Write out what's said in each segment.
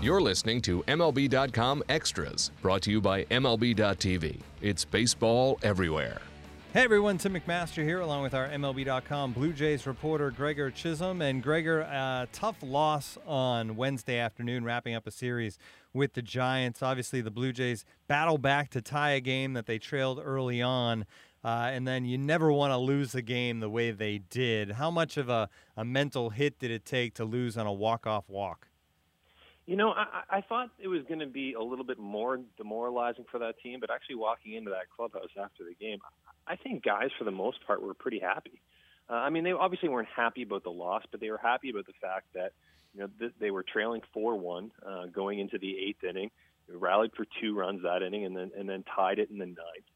You're listening to MLB.com Extras, brought to you by MLB.tv. It's baseball everywhere. Hey everyone, Tim McMaster here, along with our MLB.com Blue Jays reporter Gregor Chisholm. And Gregor, uh, tough loss on Wednesday afternoon, wrapping up a series with the Giants. Obviously, the Blue Jays battle back to tie a game that they trailed early on. Uh, and then you never want to lose a game the way they did. How much of a, a mental hit did it take to lose on a walk-off walk? You know, I, I thought it was going to be a little bit more demoralizing for that team, but actually walking into that clubhouse after the game, I think guys for the most part were pretty happy. Uh, I mean, they obviously weren't happy about the loss, but they were happy about the fact that you know th- they were trailing four-one uh, going into the eighth inning. They rallied for two runs that inning, and then and then tied it in the ninth.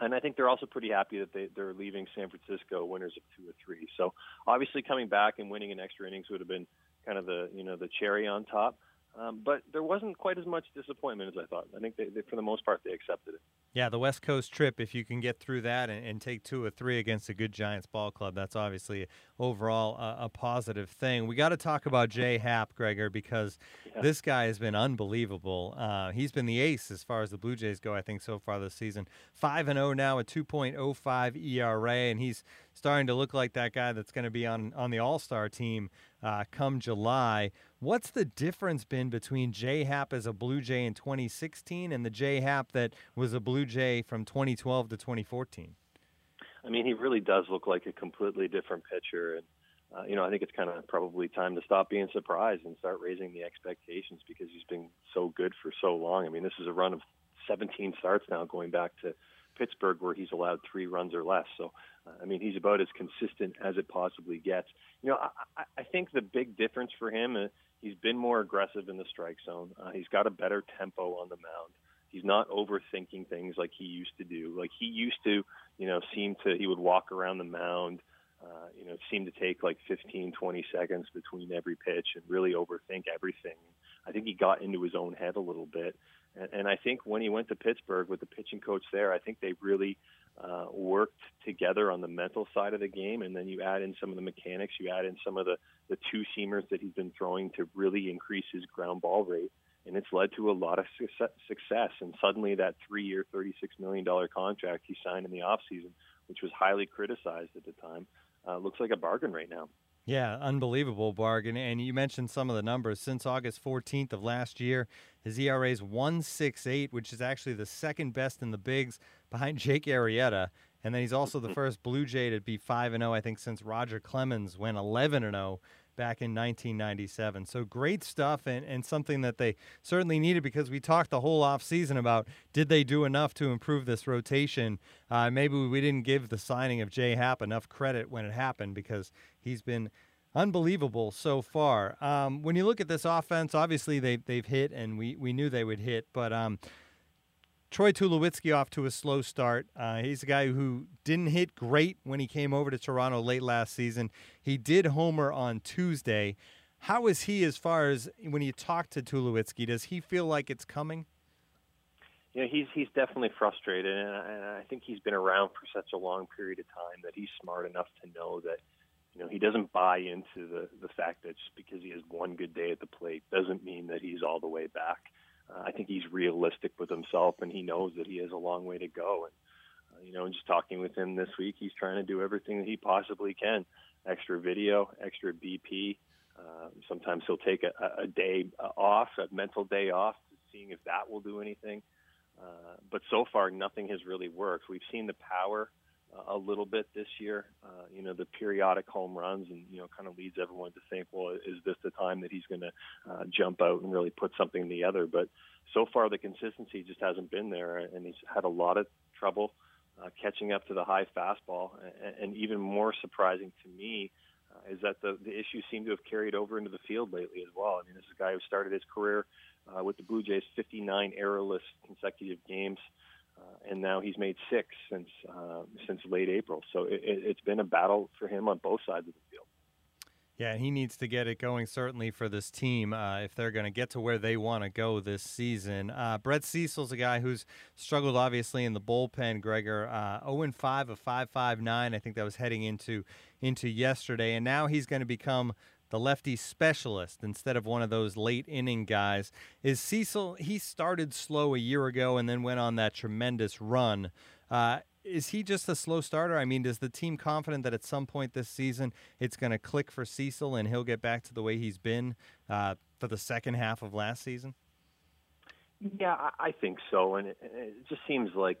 And I think they're also pretty happy that they, they're leaving San Francisco winners of two or three. So obviously coming back and winning in extra innings would have been kind of the you know the cherry on top. Um, but there wasn't quite as much disappointment as I thought. I think they, they, for the most part, they accepted it. Yeah, the West Coast trip, if you can get through that and, and take two or three against a good Giants ball club, that's obviously overall a, a positive thing. We got to talk about Jay Happ, Gregor, because yeah. this guy has been unbelievable. Uh, he's been the ace as far as the Blue Jays go, I think, so far this season. 5 and 0 now, a 2.05 ERA, and he's starting to look like that guy that's going to be on, on the All Star team uh, come July. What's the difference been between J Happ as a Blue Jay in 2016 and the J Happ that was a Blue Jay from 2012 to 2014? I mean, he really does look like a completely different pitcher, and uh, you know, I think it's kind of probably time to stop being surprised and start raising the expectations because he's been so good for so long. I mean, this is a run of 17 starts now, going back to Pittsburgh, where he's allowed three runs or less. So, uh, I mean, he's about as consistent as it possibly gets. You know, I, I think the big difference for him, uh, he's been more aggressive in the strike zone. Uh, he's got a better tempo on the mound. He's not overthinking things like he used to do. Like he used to, you know, seem to he would walk around the mound. Uh, you know, it seemed to take like 15, 20 seconds between every pitch and really overthink everything. I think he got into his own head a little bit. And, and I think when he went to Pittsburgh with the pitching coach there, I think they really uh, worked together on the mental side of the game. And then you add in some of the mechanics, you add in some of the, the two seamers that he's been throwing to really increase his ground ball rate. And it's led to a lot of success. And suddenly, that three year, $36 million contract he signed in the offseason, which was highly criticized at the time, uh, looks like a bargain right now. Yeah, unbelievable bargain. And you mentioned some of the numbers. Since August 14th of last year, his ERA is 168, which is actually the second best in the bigs behind Jake Arrieta. And then he's also the first Blue Jay to be 5 0, I think, since Roger Clemens went 11 0 back in 1997. So great stuff and, and something that they certainly needed because we talked the whole offseason about did they do enough to improve this rotation. Uh, maybe we didn't give the signing of Jay Happ enough credit when it happened because he's been unbelievable so far. Um, when you look at this offense, obviously they, they've hit and we, we knew they would hit, but um, – Troy Tulowitzki off to a slow start. Uh, he's a guy who didn't hit great when he came over to Toronto late last season. He did homer on Tuesday. How is he as far as when you talk to Tulowitzki? Does he feel like it's coming? Yeah, he's he's definitely frustrated, and I, and I think he's been around for such a long period of time that he's smart enough to know that you know he doesn't buy into the the fact that just because he has one good day at the plate doesn't mean that he's all the way back uh, I think he's realistic with himself, and he knows that he has a long way to go. And uh, you know, just talking with him this week, he's trying to do everything that he possibly can. Extra video, extra BP. Uh, sometimes he'll take a, a day off, a mental day off, seeing if that will do anything. Uh, but so far, nothing has really worked. We've seen the power a little bit this year. Uh, you know, the periodic home runs, and you know, kind of leads everyone to think, well, is this the time that he's going to uh, jump out and really put something together? But so far, the consistency just hasn't been there, and he's had a lot of trouble uh, catching up to the high fastball. And, and even more surprising to me uh, is that the the issues seem to have carried over into the field lately as well. I mean, this is a guy who started his career uh, with the Blue Jays 59 errorless consecutive games. And now he's made six since uh, since late April. So it, it's been a battle for him on both sides of the field. Yeah, he needs to get it going certainly for this team uh, if they're going to get to where they want to go this season. Uh, Brett Cecil's a guy who's struggled obviously in the bullpen. Gregor, uh, 0 5 of 5.59. I think that was heading into into yesterday, and now he's going to become the lefty specialist instead of one of those late inning guys. Is Cecil, he started slow a year ago and then went on that tremendous run. Uh, is he just a slow starter? I mean, is the team confident that at some point this season it's going to click for Cecil and he'll get back to the way he's been uh, for the second half of last season? Yeah, I think so, and it, it just seems like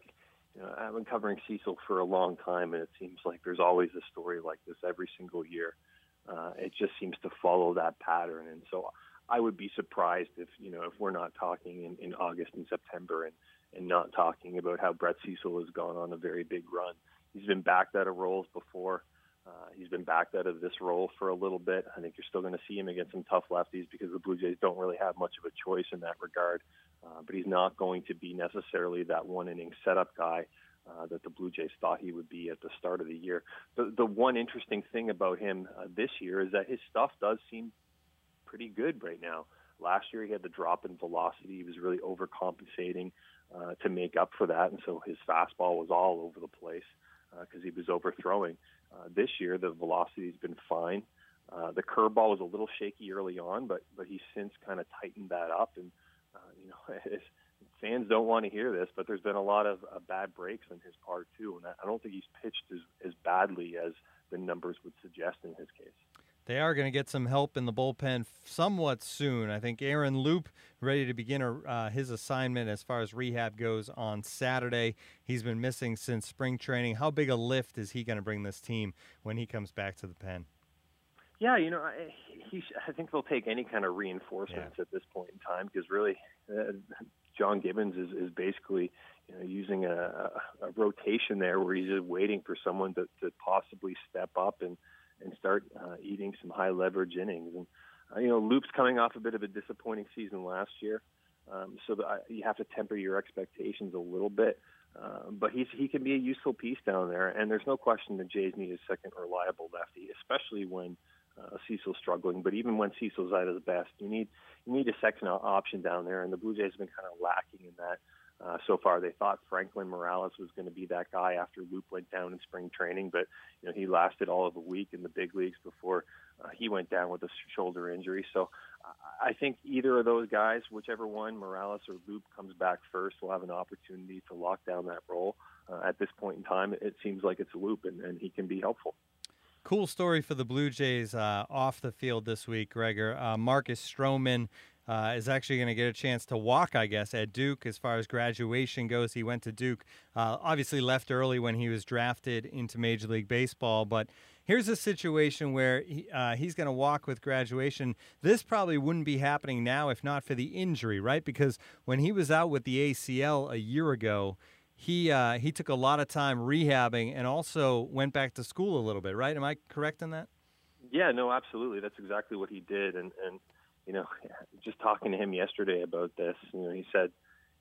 you know, I've been covering Cecil for a long time, and it seems like there's always a story like this every single year. Uh, it just seems to follow that pattern, and so I would be surprised if you know if we're not talking in, in August and September and and not talking about how Brett Cecil has gone on a very big run. He's been backed out of roles before. Uh, he's been backed out of this role for a little bit. I think you're still going to see him against some tough lefties because the Blue Jays don't really have much of a choice in that regard. Uh, but he's not going to be necessarily that one inning setup guy uh, that the Blue Jays thought he would be at the start of the year. The, the one interesting thing about him uh, this year is that his stuff does seem pretty good right now. Last year he had the drop in velocity. He was really overcompensating uh, to make up for that, and so his fastball was all over the place because uh, he was overthrowing. Uh, this year the velocity's been fine. Uh, the curveball was a little shaky early on, but but he's since kind of tightened that up. And uh, you know, fans don't want to hear this, but there's been a lot of uh, bad breaks on his part too, and I don't think he's pitched as as badly as the numbers would suggest in his case. They are going to get some help in the bullpen somewhat soon. I think Aaron Loup ready to begin uh, his assignment as far as rehab goes on Saturday. He's been missing since spring training. How big a lift is he going to bring this team when he comes back to the pen? Yeah, you know, I, he, I think they'll take any kind of reinforcements yeah. at this point in time because really, uh, John Gibbons is, is basically you know, using a, a, rotation there where he's just waiting for someone to, to possibly step up and – and start uh, eating some high leverage innings. And uh, you know, Loup's coming off a bit of a disappointing season last year, um, so that I, you have to temper your expectations a little bit. Uh, but he's he can be a useful piece down there, and there's no question the Jays need a second reliable lefty, especially when uh, Cecil's struggling. But even when Cecil's at his best, you need you need a second option down there, and the Blue Jays have been kind of lacking in that. Uh, so far, they thought Franklin Morales was going to be that guy after Loup went down in spring training, but you know he lasted all of a week in the big leagues before uh, he went down with a shoulder injury. So I think either of those guys, whichever one, Morales or Loup, comes back first, will have an opportunity to lock down that role. Uh, at this point in time, it seems like it's Loup, and, and he can be helpful. Cool story for the Blue Jays uh, off the field this week, Gregor. Uh, Marcus Stroman uh, is actually going to get a chance to walk, I guess, at Duke as far as graduation goes. He went to Duke, uh, obviously left early when he was drafted into Major League Baseball, but here's a situation where he, uh, he's going to walk with graduation. This probably wouldn't be happening now if not for the injury, right? Because when he was out with the ACL a year ago, he uh, he took a lot of time rehabbing and also went back to school a little bit, right? Am I correct in that? Yeah, no, absolutely. That's exactly what he did, and and you know, just talking to him yesterday about this, you know, he said,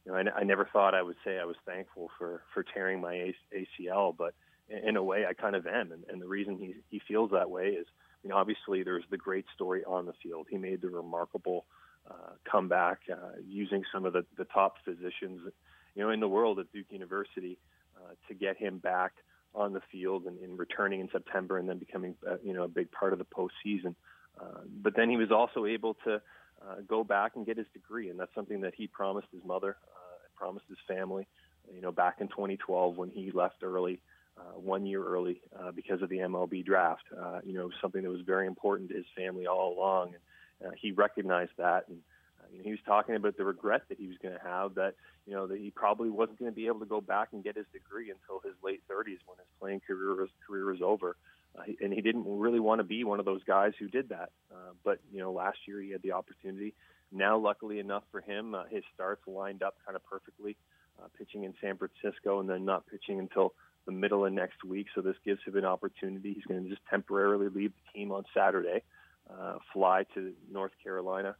you know, I, I never thought I would say I was thankful for for tearing my ACL, but in a way, I kind of am, and, and the reason he he feels that way is, you know, obviously there's the great story on the field. He made the remarkable uh, comeback uh, using some of the the top physicians, you know, in the world at Duke University uh, to get him back on the field and, and returning in September and then becoming, uh, you know, a big part of the postseason. Uh, but then he was also able to uh, go back and get his degree, and that's something that he promised his mother, uh, promised his family. You know, back in 2012 when he left early, uh, one year early uh, because of the MLB draft. Uh, you know, something that was very important to his family all along, and uh, he recognized that. And you know, he was talking about the regret that he was going to have that you know that he probably wasn't going to be able to go back and get his degree until his late 30s when his playing career was, career was over. Uh, and he didn't really want to be one of those guys who did that. Uh, but you know, last year he had the opportunity. Now, luckily enough for him, uh, his starts lined up kind of perfectly, uh, pitching in San Francisco and then not pitching until the middle of next week. So this gives him an opportunity. He's going to just temporarily leave the team on Saturday, uh, fly to North Carolina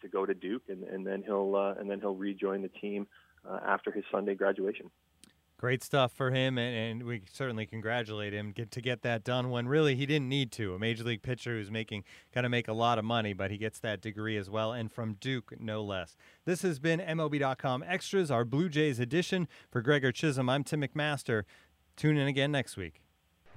to go to Duke, and, and then he'll uh, and then he'll rejoin the team uh, after his Sunday graduation. Great stuff for him, and, and we certainly congratulate him get, to get that done when really he didn't need to. A major league pitcher who's making going to make a lot of money, but he gets that degree as well, and from Duke, no less. This has been MLB.com Extras, our Blue Jays edition. For Gregor Chisholm, I'm Tim McMaster. Tune in again next week.